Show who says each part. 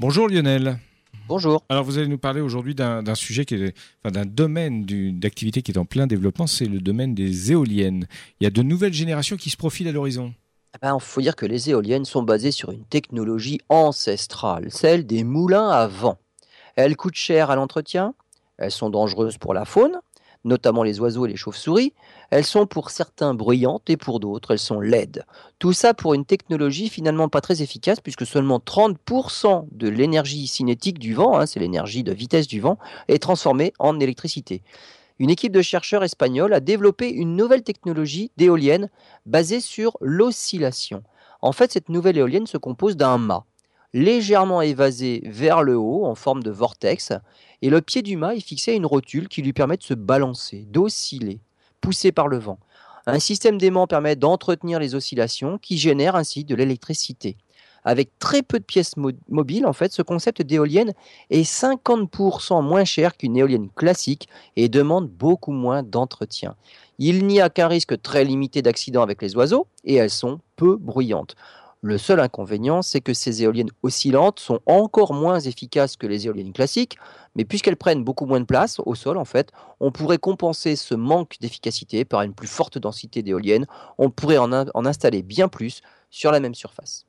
Speaker 1: Bonjour Lionel.
Speaker 2: Bonjour.
Speaker 1: Alors vous allez nous parler aujourd'hui d'un sujet qui est, enfin, d'un domaine d'activité qui est en plein développement, c'est le domaine des éoliennes. Il y a de nouvelles générations qui se profilent à l'horizon.
Speaker 2: Il eh ben, faut dire que les éoliennes sont basées sur une technologie ancestrale, celle des moulins à vent. Elles coûtent cher à l'entretien, elles sont dangereuses pour la faune, notamment les oiseaux et les chauves-souris. Elles sont pour certains bruyantes et pour d'autres, elles sont laides. Tout ça pour une technologie finalement pas très efficace puisque seulement 30% de l'énergie cinétique du vent, hein, c'est l'énergie de vitesse du vent, est transformée en électricité. Une équipe de chercheurs espagnols a développé une nouvelle technologie d'éolienne basée sur l'oscillation. En fait, cette nouvelle éolienne se compose d'un mât légèrement évasé vers le haut en forme de vortex, et le pied du mât est fixé à une rotule qui lui permet de se balancer, d'osciller, poussé par le vent. Un système d'aimant permet d'entretenir les oscillations qui génèrent ainsi de l'électricité. Avec très peu de pièces mobiles, en fait, ce concept d'éolienne est 50% moins cher qu'une éolienne classique et demande beaucoup moins d'entretien. Il n'y a qu'un risque très limité d'accident avec les oiseaux et elles sont peu bruyantes. Le seul inconvénient, c'est que ces éoliennes oscillantes sont encore moins efficaces que les éoliennes classiques, mais puisqu'elles prennent beaucoup moins de place au sol, en fait, on pourrait compenser ce manque d'efficacité par une plus forte densité d'éoliennes. On pourrait en, installer bien plus sur la même surface.